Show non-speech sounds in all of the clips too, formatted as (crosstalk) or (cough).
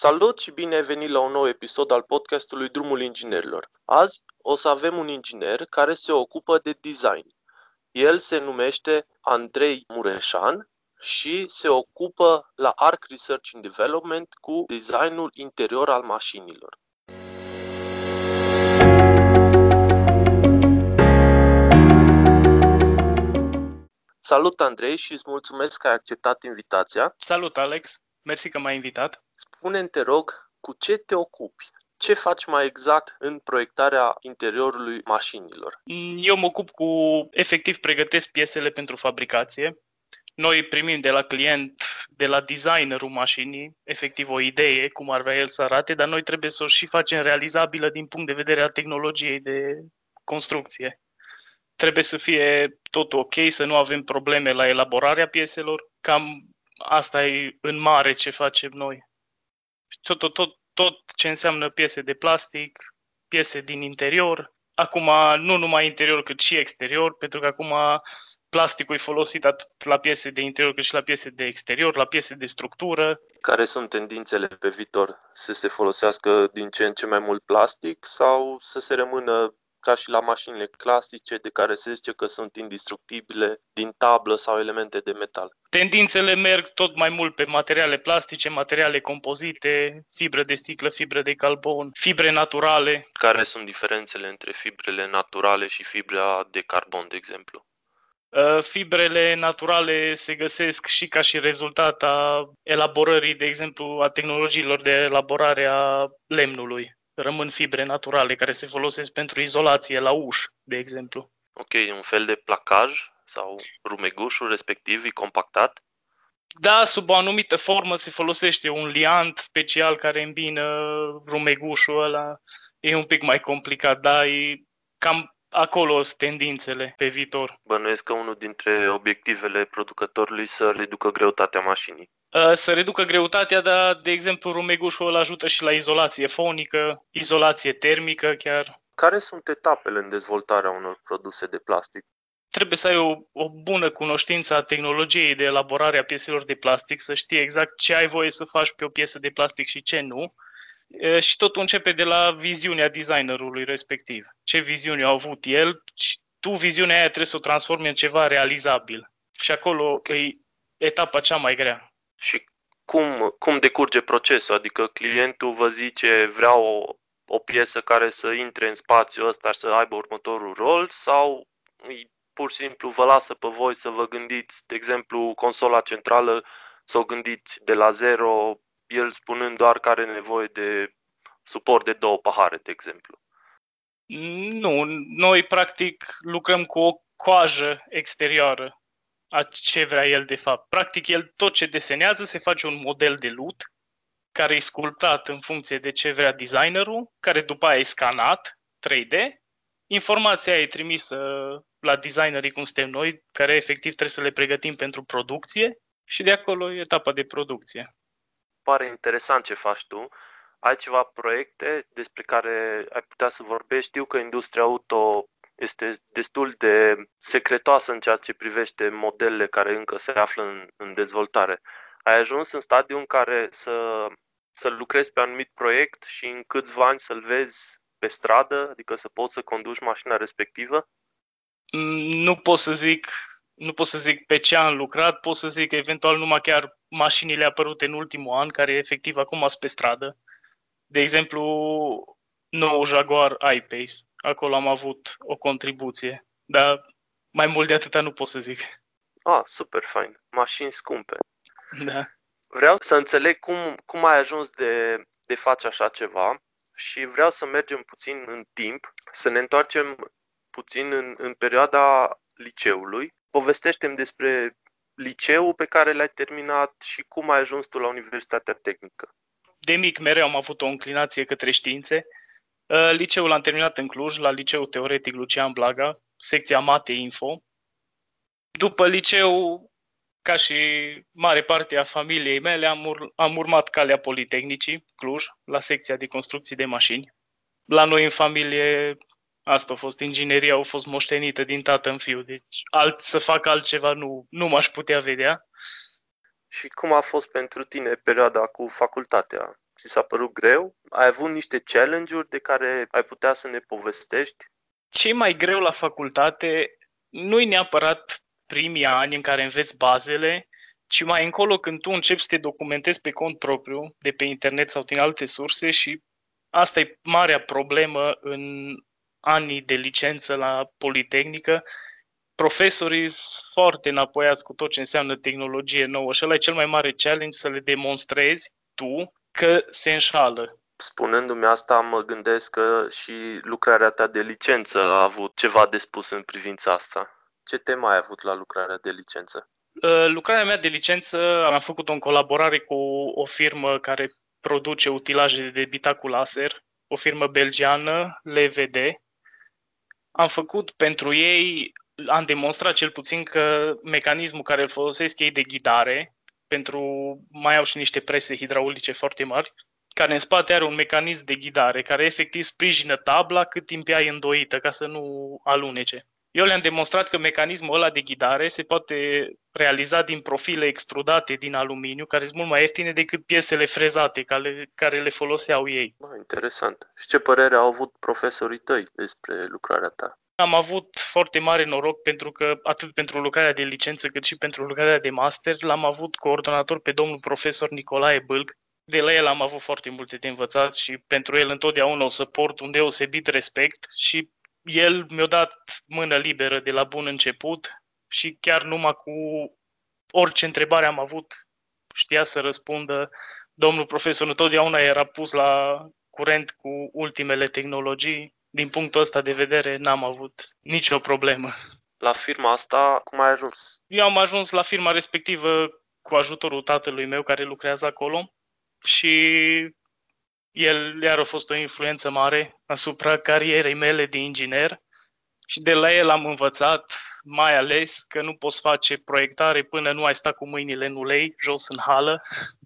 Salut și bine ai venit la un nou episod al podcastului Drumul Inginerilor. Azi o să avem un inginer care se ocupă de design. El se numește Andrei Mureșan și se ocupă la Arc Research and Development cu designul interior al mașinilor. Salut Andrei și îți mulțumesc că ai acceptat invitația. Salut Alex, mersi că m-ai invitat. Spune-mi, te rog, cu ce te ocupi? Ce faci mai exact în proiectarea interiorului mașinilor? Eu mă ocup cu, efectiv, pregătesc piesele pentru fabricație. Noi primim de la client, de la designerul mașinii, efectiv o idee, cum ar vrea el să arate, dar noi trebuie să o și facem realizabilă din punct de vedere al tehnologiei de construcție. Trebuie să fie tot ok, să nu avem probleme la elaborarea pieselor. Cam asta e în mare ce facem noi. Tot, tot, tot, tot ce înseamnă piese de plastic, piese din interior. Acum, nu numai interior, cât și exterior, pentru că acum plasticul e folosit atât la piese de interior cât și la piese de exterior, la piese de structură. Care sunt tendințele pe viitor? Să se folosească din ce în ce mai mult plastic sau să se rămână ca și la mașinile clasice, de care se zice că sunt indestructibile din tablă sau elemente de metal. Tendințele merg tot mai mult pe materiale plastice, materiale compozite, fibre de sticlă, fibre de carbon, fibre naturale. Care sunt diferențele între fibrele naturale și fibra de carbon, de exemplu? Uh, fibrele naturale se găsesc și ca și rezultat a elaborării, de exemplu, a tehnologiilor de elaborare a lemnului rămân fibre naturale care se folosesc pentru izolație la uș, de exemplu. Ok, un fel de placaj sau rumegușul respectiv e compactat? Da, sub o anumită formă se folosește un liant special care îmbină rumegușul ăla. E un pic mai complicat, dar e cam acolo sunt tendințele pe viitor. Bănuiesc că unul dintre obiectivele producătorului să reducă greutatea mașinii. Uh, să reducă greutatea, dar, de exemplu, rumegușul îl ajută și la izolație fonică, izolație termică chiar. Care sunt etapele în dezvoltarea unor produse de plastic? Trebuie să ai o, o bună cunoștință a tehnologiei de elaborare a pieselor de plastic, să știi exact ce ai voie să faci pe o piesă de plastic și ce nu. Și totul începe de la viziunea designerului respectiv. Ce viziune a avut el și tu viziunea aia trebuie să o transformi în ceva realizabil. Și acolo e etapa cea mai grea. Și cum, cum decurge procesul? Adică clientul vă zice vreau o, o piesă care să intre în spațiul ăsta și să aibă următorul rol sau pur și simplu vă lasă pe voi să vă gândiți, de exemplu, consola centrală, să o gândiți de la zero, el spunând doar că are nevoie de suport de două pahare, de exemplu. Nu, noi practic lucrăm cu o coajă exterioară a ce vrea el de fapt. Practic, el tot ce desenează se face un model de lut care e sculptat în funcție de ce vrea designerul, care după aia e scanat 3D. Informația e trimisă la designerii cum suntem noi, care efectiv trebuie să le pregătim pentru producție și de acolo e etapa de producție. Pare interesant ce faci tu. Ai ceva proiecte despre care ai putea să vorbești? Știu că industria auto este destul de secretoasă în ceea ce privește modelele care încă se află în, în dezvoltare. Ai ajuns în stadiul în care să, să lucrezi pe anumit proiect și în câțiva ani să-l vezi pe stradă, adică să poți să conduci mașina respectivă? Mm, nu pot să zic nu pot să zic pe ce am lucrat, pot să zic eventual numai chiar mașinile apărute în ultimul an, care efectiv acum sunt pe stradă. De exemplu, nou Jaguar I-Pace. Acolo am avut o contribuție, dar mai mult de atâta nu pot să zic. Ah, super fain. Mașini scumpe. Da. Vreau să înțeleg cum, cum ai ajuns de, de faci așa ceva și vreau să mergem puțin în timp, să ne întoarcem puțin în, în perioada liceului. Povestește-mi despre liceul pe care l-ai terminat și cum ai ajuns tu la Universitatea Tehnică. De mic mereu am avut o înclinație către științe Uh, liceul am terminat în Cluj, la Liceul Teoretic Lucian Blaga, secția Mate Info. După liceu, ca și mare parte a familiei mele, am, ur- am urmat calea Politehnicii, Cluj, la secția de construcții de mașini. La noi în familie, asta a fost, ingineria a fost moștenită din tată în fiu, deci alt, să fac altceva nu, nu m-aș putea vedea. Și cum a fost pentru tine perioada cu facultatea? Ți s-a părut greu? Ai avut niște challenge-uri de care ai putea să ne povestești? Ce mai greu la facultate nu-i neapărat primii ani în care înveți bazele, ci mai încolo când tu începi să te documentezi pe cont propriu, de pe internet sau din alte surse și asta e marea problemă în anii de licență la Politehnică, profesorii sunt foarte înapoiați cu tot ce înseamnă tehnologie nouă și ăla e cel mai mare challenge să le demonstrezi tu că se înșală. Spunându-mi asta, mă gândesc că și lucrarea ta de licență a avut ceva de spus în privința asta. Ce temă ai avut la lucrarea de licență? Uh, lucrarea mea de licență am făcut-o în colaborare cu o firmă care produce utilaje de bitacul laser, o firmă belgiană, LVD. Am făcut pentru ei, am demonstrat cel puțin că mecanismul care îl folosesc ei de ghidare, pentru mai au și niște prese hidraulice foarte mari, care în spate are un mecanism de ghidare, care efectiv sprijină tabla cât timp ea e îndoită, ca să nu alunece. Eu le-am demonstrat că mecanismul ăla de ghidare se poate realiza din profile extrudate din aluminiu, care sunt mult mai ieftine decât piesele frezate care, care le foloseau ei. Bă, interesant. Și ce părere au avut profesorii tăi despre lucrarea ta? Am avut foarte mare noroc pentru că atât pentru lucrarea de licență cât și pentru lucrarea de master l-am avut coordonator pe domnul profesor Nicolae Bâlc. De la el am avut foarte multe de învățat și pentru el întotdeauna o să port un deosebit respect și el mi-a dat mână liberă de la bun început și chiar numai cu orice întrebare am avut, știa să răspundă. Domnul profesor întotdeauna era pus la curent cu ultimele tehnologii. Din punctul ăsta de vedere, n-am avut nicio problemă. La firma asta, cum ai ajuns? Eu am ajuns la firma respectivă cu ajutorul tatălui meu care lucrează acolo și el iar a fost o influență mare asupra carierei mele de inginer și de la el am învățat mai ales că nu poți face proiectare până nu ai stat cu mâinile în ulei, jos în hală,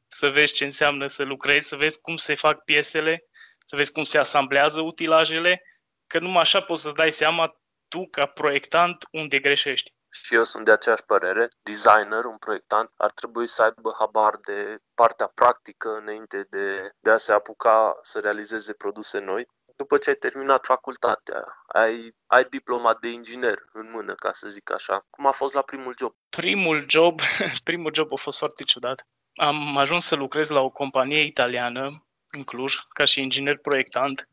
să vezi ce înseamnă să lucrezi, să vezi cum se fac piesele, să vezi cum se asamblează utilajele, că numai așa poți să dai seama tu, ca proiectant, unde greșești și eu sunt de aceeași părere, designer, un proiectant, ar trebui să aibă habar de partea practică înainte de, de a se apuca să realizeze produse noi. După ce ai terminat facultatea, ai, ai diploma de inginer în mână, ca să zic așa. Cum a fost la primul job? Primul job, (laughs) primul job a fost foarte ciudat. Am ajuns să lucrez la o companie italiană în Cluj, ca și inginer proiectant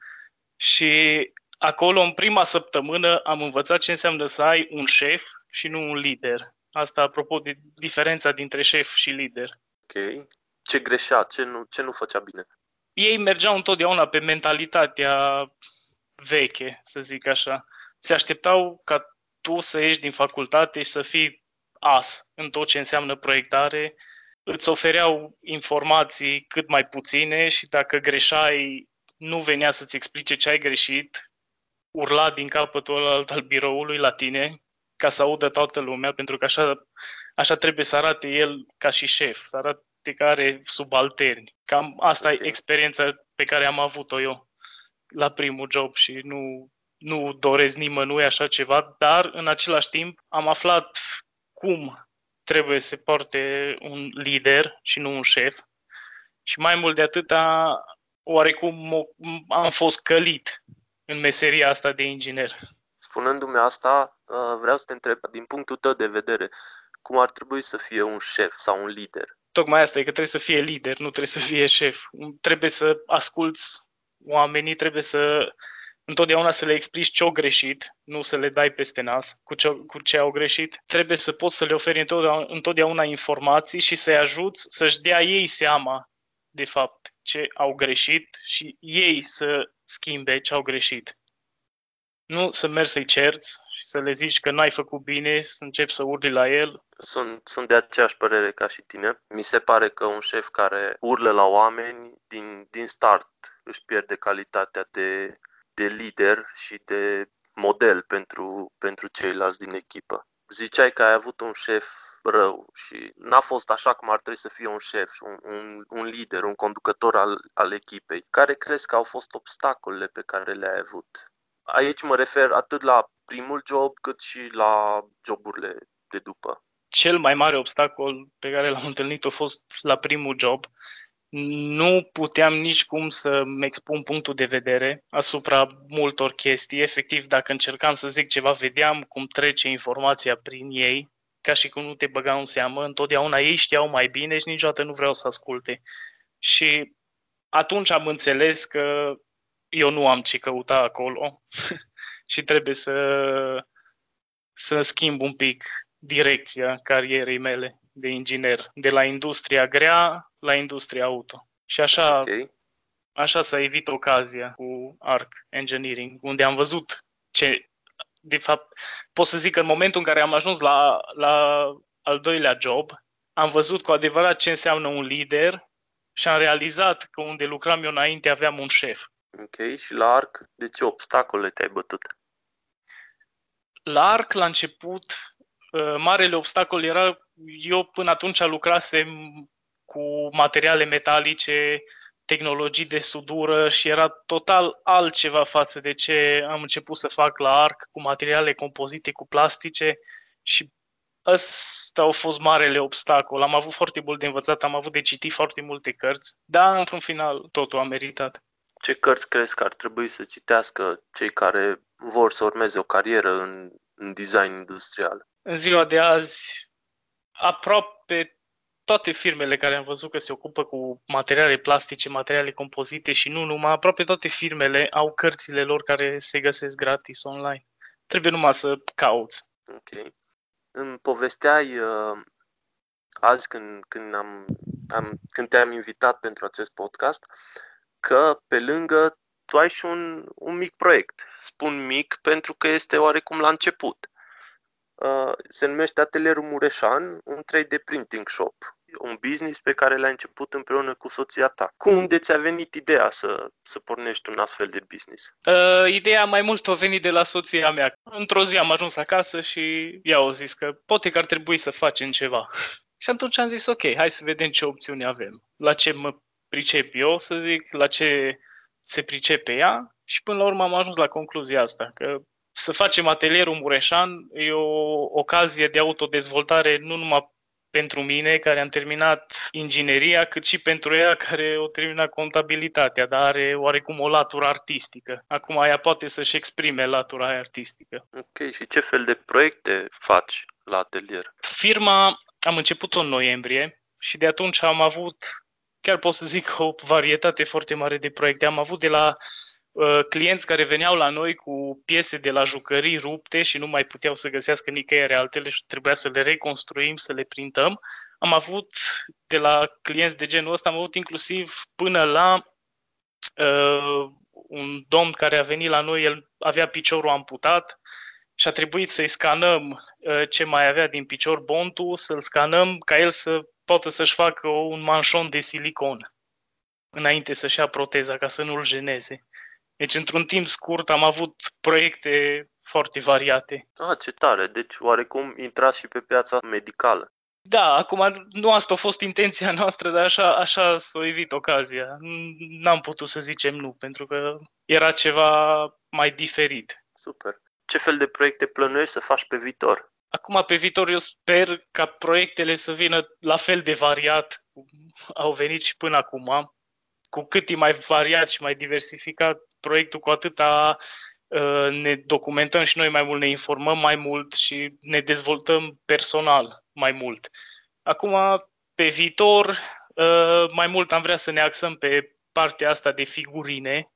și acolo, în prima săptămână, am învățat ce înseamnă să ai un șef și nu un lider. Asta apropo de diferența dintre șef și lider. Ok. Ce greșea? Ce nu, ce nu făcea bine? Ei mergeau întotdeauna pe mentalitatea veche, să zic așa. Se așteptau ca tu să ieși din facultate și să fii as în tot ce înseamnă proiectare. Îți ofereau informații cât mai puține și dacă greșai, nu venea să-ți explice ce ai greșit, urla din capătul ălalt al biroului la tine ca să audă toată lumea, pentru că așa, așa trebuie să arate el ca și șef, să arate că are subalterni. Cam asta okay. e experiența pe care am avut-o eu la primul job și nu, nu doresc nimănui așa ceva, dar în același timp am aflat cum trebuie să poarte un lider și nu un șef. Și mai mult de atâta, oarecum am fost călit în meseria asta de inginer. Spunându-mi asta, uh, vreau să te întreb, din punctul tău de vedere, cum ar trebui să fie un șef sau un lider? Tocmai asta e că trebuie să fie lider, nu trebuie să fie șef. Trebuie să asculți oamenii, trebuie să întotdeauna să le explici ce au greșit, nu să le dai peste nas cu ce, cu ce au greșit. Trebuie să poți să le oferi întotdeauna, întotdeauna informații și să-i ajuți să-și dea ei seama de fapt ce au greșit și ei să schimbe ce au greșit. Nu să mergi să-i cerți și să le zici că n-ai făcut bine, să începi să urli la el. Sunt, sunt de aceeași părere ca și tine. Mi se pare că un șef care urlă la oameni din, din start își pierde calitatea de, de lider și de model pentru, pentru ceilalți din echipă. Ziceai că ai avut un șef rău și n-a fost așa cum ar trebui să fie un șef, un, un, un lider, un conducător al, al echipei. Care crezi că au fost obstacolele pe care le-ai avut? Aici mă refer atât la primul job cât și la joburile de după. Cel mai mare obstacol pe care l-am întâlnit a fost la primul job, nu puteam nici cum să-mi expun punctul de vedere asupra multor chestii. Efectiv, dacă încercam să zic ceva, vedeam cum trece informația prin ei, ca și cum nu te băgau în seamă. Întotdeauna ei știau mai bine și niciodată nu vreau să asculte. Și atunci am înțeles că eu nu am ce căuta acolo (laughs) și trebuie să, să schimb un pic direcția carierei mele de inginer, de la industria grea la industria auto. Și așa, okay. așa s-a evit ocazia cu ARC Engineering, unde am văzut ce, de fapt, pot să zic că în momentul în care am ajuns la, la al doilea job, am văzut cu adevărat ce înseamnă un lider și am realizat că unde lucram eu înainte aveam un șef. Ok, și la ARC, de ce obstacole te-ai bătut? La ARC, la început, uh, marele obstacol era, eu până atunci lucrasem cu materiale metalice, tehnologii de sudură și era total altceva față de ce am început să fac la ARC cu materiale compozite cu plastice și Ăsta a fost marele obstacol. Am avut foarte mult de învățat, am avut de citit foarte multe cărți, dar într-un final totul a meritat. Ce cărți crezi că ar trebui să citească cei care vor să urmeze o carieră în, în design industrial? În ziua de azi, aproape toate firmele care am văzut că se ocupă cu materiale plastice, materiale compozite și nu numai, aproape toate firmele au cărțile lor care se găsesc gratis online. Trebuie numai să cauți. Ok îmi povesteai uh, azi când, când, am, am, când te-am invitat pentru acest podcast că pe lângă tu ai și un, un mic proiect. Spun mic pentru că este oarecum la început. Uh, se numește Atelierul Mureșan, un 3D printing shop un business pe care l-ai început împreună cu soția ta. Cum de ți-a venit ideea să, să pornești un astfel de business? Uh, ideea mai mult a venit de la soția mea. Într-o zi am ajuns acasă și ea au zis că poate că ar trebui să facem ceva. (laughs) și atunci am zis, ok, hai să vedem ce opțiuni avem. La ce mă pricep eu, să zic, la ce se pricepe ea și până la urmă am ajuns la concluzia asta, că să facem atelierul Mureșan e o ocazie de autodezvoltare nu numai pentru mine, care am terminat ingineria, cât și pentru ea, care o terminat contabilitatea, dar are oarecum o latură artistică. Acum ea poate să-și exprime latura aia artistică. Ok, și ce fel de proiecte faci la atelier? Firma am început-o în noiembrie și de atunci am avut, chiar pot să zic, o varietate foarte mare de proiecte. Am avut de la Uh, clienți care veneau la noi cu piese de la jucării rupte și nu mai puteau să găsească nicăieri altele și trebuia să le reconstruim, să le printăm. Am avut de la clienți de genul ăsta, am avut inclusiv până la uh, un domn care a venit la noi, el avea piciorul amputat și a trebuit să-i scanăm uh, ce mai avea din picior bontul, să-l scanăm ca el să poată să-și facă un manșon de silicon înainte să-și ia proteza ca să nu-l jeneze. Deci, într-un timp scurt, am avut proiecte foarte variate. Ah, ce tare! Deci, oarecum, intrați și pe piața medicală. Da, acum nu asta a fost intenția noastră, dar așa, așa s-a evit ocazia. N-am putut să zicem nu, pentru că era ceva mai diferit. Super. Ce fel de proiecte plănuiești să faci pe viitor? Acum, pe viitor, eu sper ca proiectele să vină la fel de variat, cum au venit și până acum. Cu cât e mai variat și mai diversificat, proiectul, cu atâta uh, ne documentăm și noi mai mult, ne informăm mai mult și ne dezvoltăm personal mai mult. Acum, pe viitor, uh, mai mult am vrea să ne axăm pe partea asta de figurine,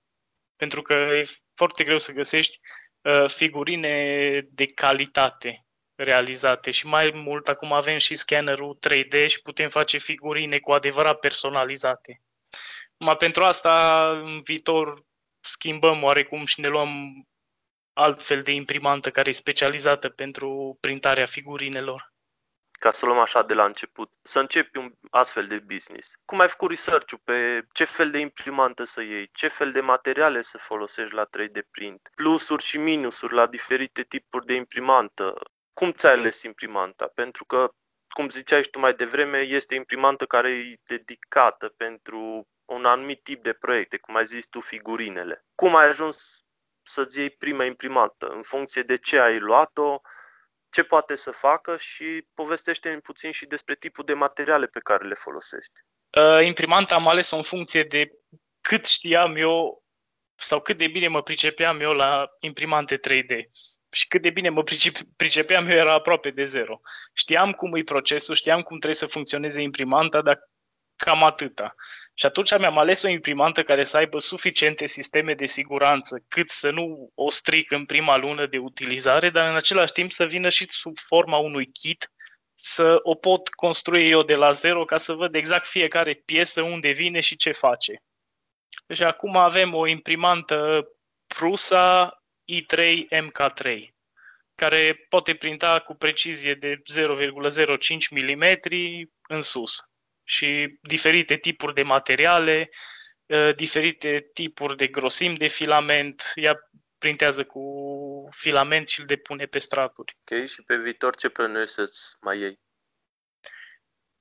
pentru că e foarte greu să găsești uh, figurine de calitate realizate și mai mult acum avem și scannerul 3D și putem face figurine cu adevărat personalizate. Ma pentru asta în viitor schimbăm oarecum și ne luăm altfel de imprimantă care e specializată pentru printarea figurinelor. Ca să luăm așa de la început, să începi un astfel de business. Cum ai făcut research pe ce fel de imprimantă să iei, ce fel de materiale să folosești la 3D print, plusuri și minusuri la diferite tipuri de imprimantă. Cum ți-ai ales imprimanta? Pentru că, cum ziceai și tu mai devreme, este imprimantă care e dedicată pentru un anumit tip de proiecte, cum ai zis tu, figurinele. Cum ai ajuns să-ți iei prima imprimantă? În funcție de ce ai luat-o, ce poate să facă și povestește-mi puțin și despre tipul de materiale pe care le folosești. Uh, imprimanta am ales-o în funcție de cât știam eu sau cât de bine mă pricepeam eu la imprimante 3D. Și cât de bine mă pricepeam eu era aproape de zero. Știam cum e procesul, știam cum trebuie să funcționeze imprimanta, dar cam atâta. Și atunci mi-am ales o imprimantă care să aibă suficiente sisteme de siguranță cât să nu o stric în prima lună de utilizare, dar în același timp să vină și sub forma unui kit să o pot construi eu de la zero ca să văd exact fiecare piesă unde vine și ce face. Deci acum avem o imprimantă Prusa i3 MK3 care poate printa cu precizie de 0,05 mm în sus și diferite tipuri de materiale, ă, diferite tipuri de grosimi de filament. Ea printează cu filament și îl depune pe straturi. Ok, și pe viitor ce plănuiești să-ți mai iei?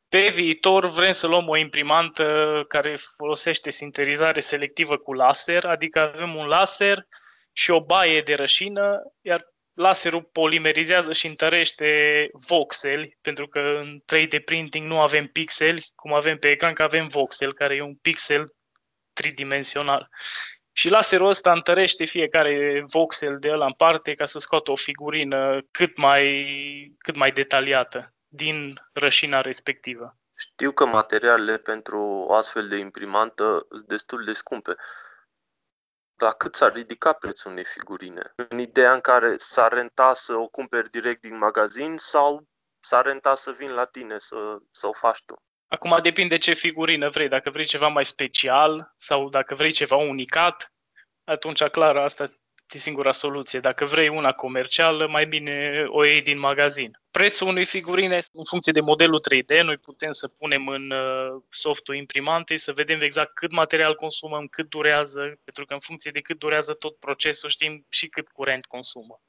Pe viitor vrem să luăm o imprimantă care folosește sinterizare selectivă cu laser, adică avem un laser și o baie de rășină, iar laserul polimerizează și întărește voxeli, pentru că în 3D printing nu avem pixeli, cum avem pe ecran, că avem voxel, care e un pixel tridimensional. Și laserul ăsta întărește fiecare voxel de ăla în parte ca să scoată o figurină cât mai, cât mai detaliată din rășina respectivă. Știu că materialele pentru o astfel de imprimantă sunt destul de scumpe la cât s-ar ridica prețul unei figurine? În ideea în care s-ar renta să o cumperi direct din magazin sau s-ar renta să vin la tine să, să o faci tu? Acum depinde ce figurină vrei. Dacă vrei ceva mai special sau dacă vrei ceva unicat, atunci clar asta e singura soluție. Dacă vrei una comercială, mai bine o iei din magazin. Prețul unei figurine, în funcție de modelul 3D, noi putem să punem în uh, softul imprimantei să vedem exact cât material consumăm, cât durează, pentru că în funcție de cât durează tot procesul știm și cât curent consumă.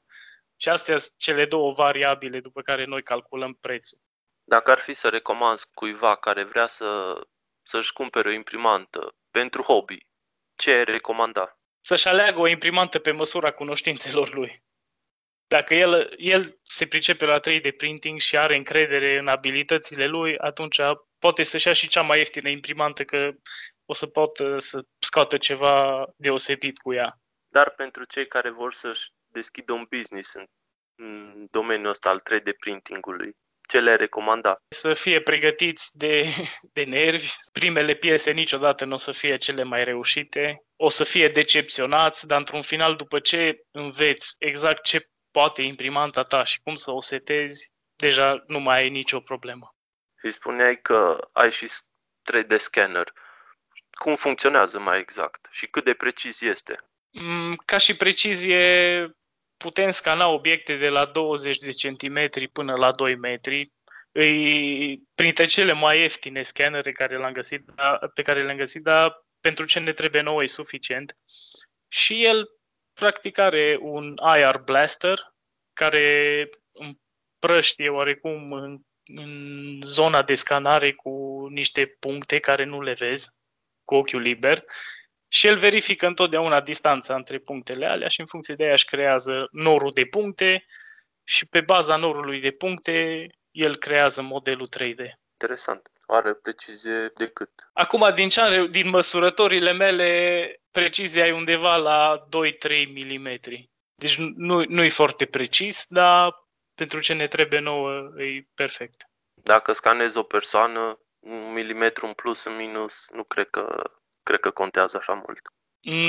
Și astea sunt cele două variabile după care noi calculăm prețul. Dacă ar fi să recomanzi cuiva care vrea să, să-și cumpere o imprimantă pentru hobby, ce ai recomanda? Să-și aleagă o imprimantă pe măsura cunoștințelor lui. Dacă el, el se pricepe la 3D printing și are încredere în abilitățile lui, atunci poate să-și ia și cea mai ieftină imprimantă, că o să poată să scoată ceva deosebit cu ea. Dar pentru cei care vor să-și deschidă un business în, în domeniul ăsta al 3D printingului, ce le recomanda? Să fie pregătiți de, de nervi. Primele piese niciodată nu o să fie cele mai reușite. O să fie decepționați, dar într-un final, după ce înveți exact ce poate imprimanta ta și cum să o setezi, deja nu mai ai nicio problemă. Îi spuneai că ai și 3D scanner. Cum funcționează mai exact și cât de precis este? Mm, ca și precizie, putem scana obiecte de la 20 de centimetri până la 2 metri. Îi, printre cele mai ieftine scanere care le-am găsit, da, pe care le-am găsit, dar pentru ce ne trebuie nouă e suficient. Și el practic are un IR blaster care împrăștie oarecum în, în zona de scanare cu niște puncte care nu le vezi cu ochiul liber și el verifică întotdeauna distanța între punctele alea și în funcție de aia își creează norul de puncte și pe baza norului de puncte el creează modelul 3D. Interesant. Are precizie de cât? Acum, din, ce, din măsurătorile mele, precizia e undeva la 2-3 mm. Deci nu, nu e foarte precis, dar pentru ce ne trebuie nouă e perfect. Dacă scanezi o persoană, un milimetru în plus, în minus, nu cred că cred că contează așa mult.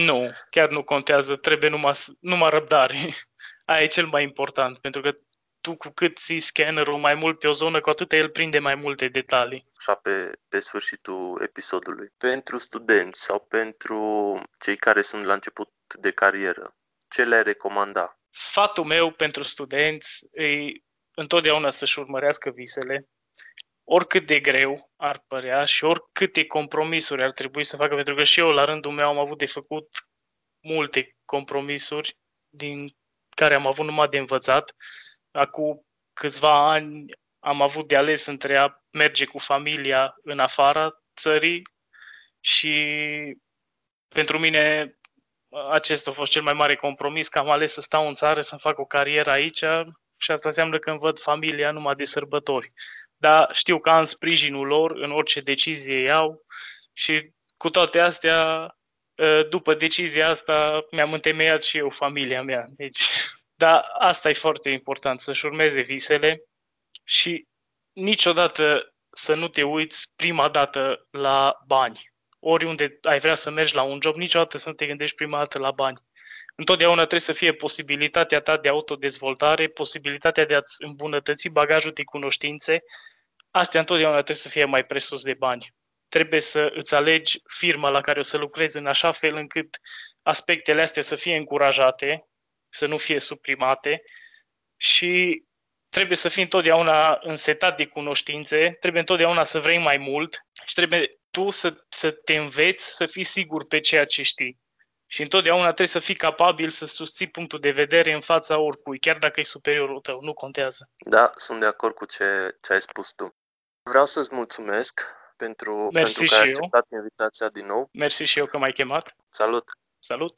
Nu, chiar nu contează, trebuie numai, numai răbdare. (laughs) Aia e cel mai important, pentru că tu cu cât ții scannerul mai mult pe o zonă, cu atât el prinde mai multe detalii. Așa pe, pe sfârșitul episodului. Pentru studenți sau pentru cei care sunt la început de carieră, ce le recomanda? Sfatul meu pentru studenți e întotdeauna să-și urmărească visele, oricât de greu ar părea și oricâte compromisuri ar trebui să facă, pentru că și eu la rândul meu am avut de făcut multe compromisuri din care am avut numai de învățat. Acum câțiva ani am avut de ales între a merge cu familia în afara țării și pentru mine acesta a fost cel mai mare compromis, că am ales să stau în țară, să fac o carieră aici și asta înseamnă că îmi văd familia numai de sărbători dar știu că am sprijinul lor în orice decizie iau și cu toate astea, ă, după decizia asta, mi-am întemeiat și eu familia mea. Deci, dar asta e foarte important, să-și urmeze visele și niciodată să nu te uiți prima dată la bani. Oriunde ai vrea să mergi la un job, niciodată să nu te gândești prima dată la bani. Întotdeauna trebuie să fie posibilitatea ta de autodezvoltare, posibilitatea de a-ți îmbunătăți bagajul de cunoștințe. Astea întotdeauna trebuie să fie mai presus de bani. Trebuie să îți alegi firma la care o să lucrezi în așa fel încât aspectele astea să fie încurajate, să nu fie suprimate și trebuie să fii întotdeauna însetat de cunoștințe, trebuie întotdeauna să vrei mai mult și trebuie tu să, să te înveți să fii sigur pe ceea ce știi. Și întotdeauna trebuie să fii capabil să susții punctul de vedere în fața oricui, chiar dacă e superiorul tău, nu contează. Da, sunt de acord cu ce, ce ai spus tu. Vreau să-ți mulțumesc pentru, Mersi pentru că ai și eu. acceptat invitația din nou. Mersi și eu că m-ai chemat. Salut! Salut!